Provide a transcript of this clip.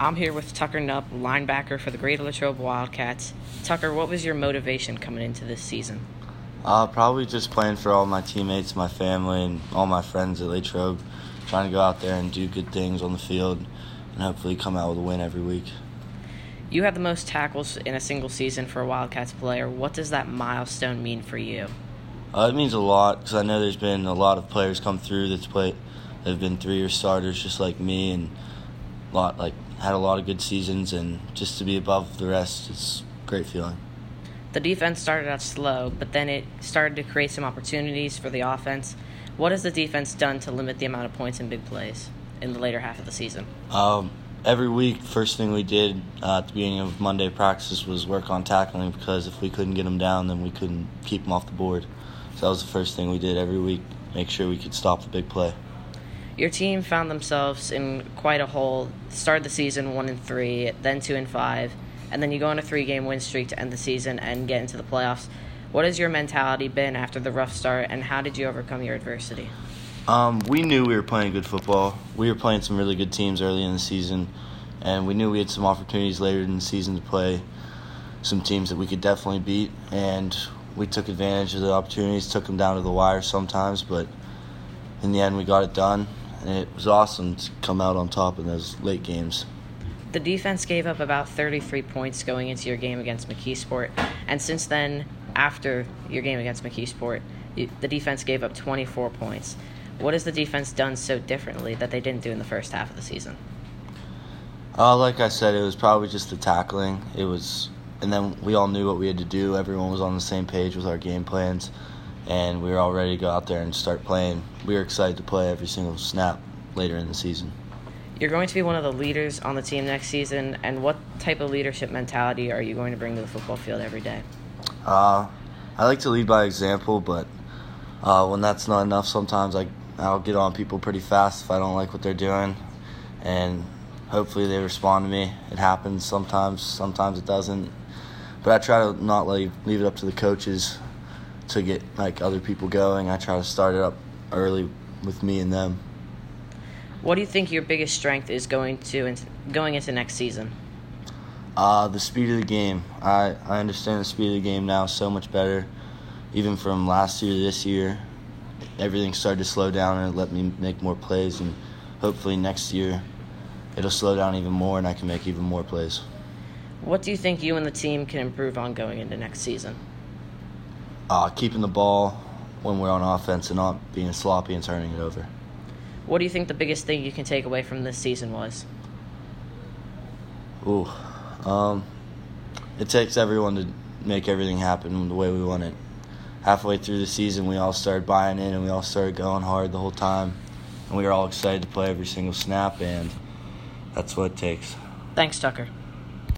I'm here with Tucker Nupp, linebacker for the Greater Latrobe Wildcats. Tucker, what was your motivation coming into this season? Uh, probably just playing for all my teammates, my family, and all my friends at Latrobe. Trying to go out there and do good things on the field and hopefully come out with a win every week. You had the most tackles in a single season for a Wildcats player. What does that milestone mean for you? Uh, it means a lot because I know there's been a lot of players come through that's played, that have been three-year starters just like me, and lot like had a lot of good seasons, and just to be above the rest, it's a great feeling. The defense started out slow, but then it started to create some opportunities for the offense. What has the defense done to limit the amount of points in big plays in the later half of the season? Um, every week, first thing we did uh, at the beginning of Monday practice was work on tackling because if we couldn't get them down, then we couldn't keep them off the board. So that was the first thing we did every week, make sure we could stop the big play. Your team found themselves in quite a hole. Started the season one and three, then two and five, and then you go on a three-game win streak to end the season and get into the playoffs. What has your mentality been after the rough start, and how did you overcome your adversity? Um, we knew we were playing good football. We were playing some really good teams early in the season, and we knew we had some opportunities later in the season to play some teams that we could definitely beat. And we took advantage of the opportunities, took them down to the wire sometimes, but in the end, we got it done and it was awesome to come out on top in those late games. The defense gave up about 33 points going into your game against McKeesport, and since then, after your game against McKeesport, the defense gave up 24 points. What has the defense done so differently that they didn't do in the first half of the season? Uh, like I said, it was probably just the tackling. It was, and then we all knew what we had to do. Everyone was on the same page with our game plans and we were all ready to go out there and start playing. We were excited to play every single snap later in the season. You're going to be one of the leaders on the team next season, and what type of leadership mentality are you going to bring to the football field every day? Uh, I like to lead by example, but uh, when that's not enough, sometimes I I'll get on people pretty fast if I don't like what they're doing, and hopefully they respond to me. It happens sometimes, sometimes it doesn't, but I try to not leave leave it up to the coaches to get like other people going. I try to start it up early with me and them. What do you think your biggest strength is going to going into next season? Uh, the speed of the game. I, I understand the speed of the game now so much better. Even from last year to this year, everything started to slow down and it let me make more plays. And hopefully next year, it'll slow down even more and I can make even more plays. What do you think you and the team can improve on going into next season? Uh, keeping the ball when we're on offense and not being sloppy and turning it over. What do you think the biggest thing you can take away from this season was? Ooh, um, it takes everyone to make everything happen the way we want it. Halfway through the season, we all started buying in and we all started going hard the whole time, and we were all excited to play every single snap, and that's what it takes. Thanks, Tucker.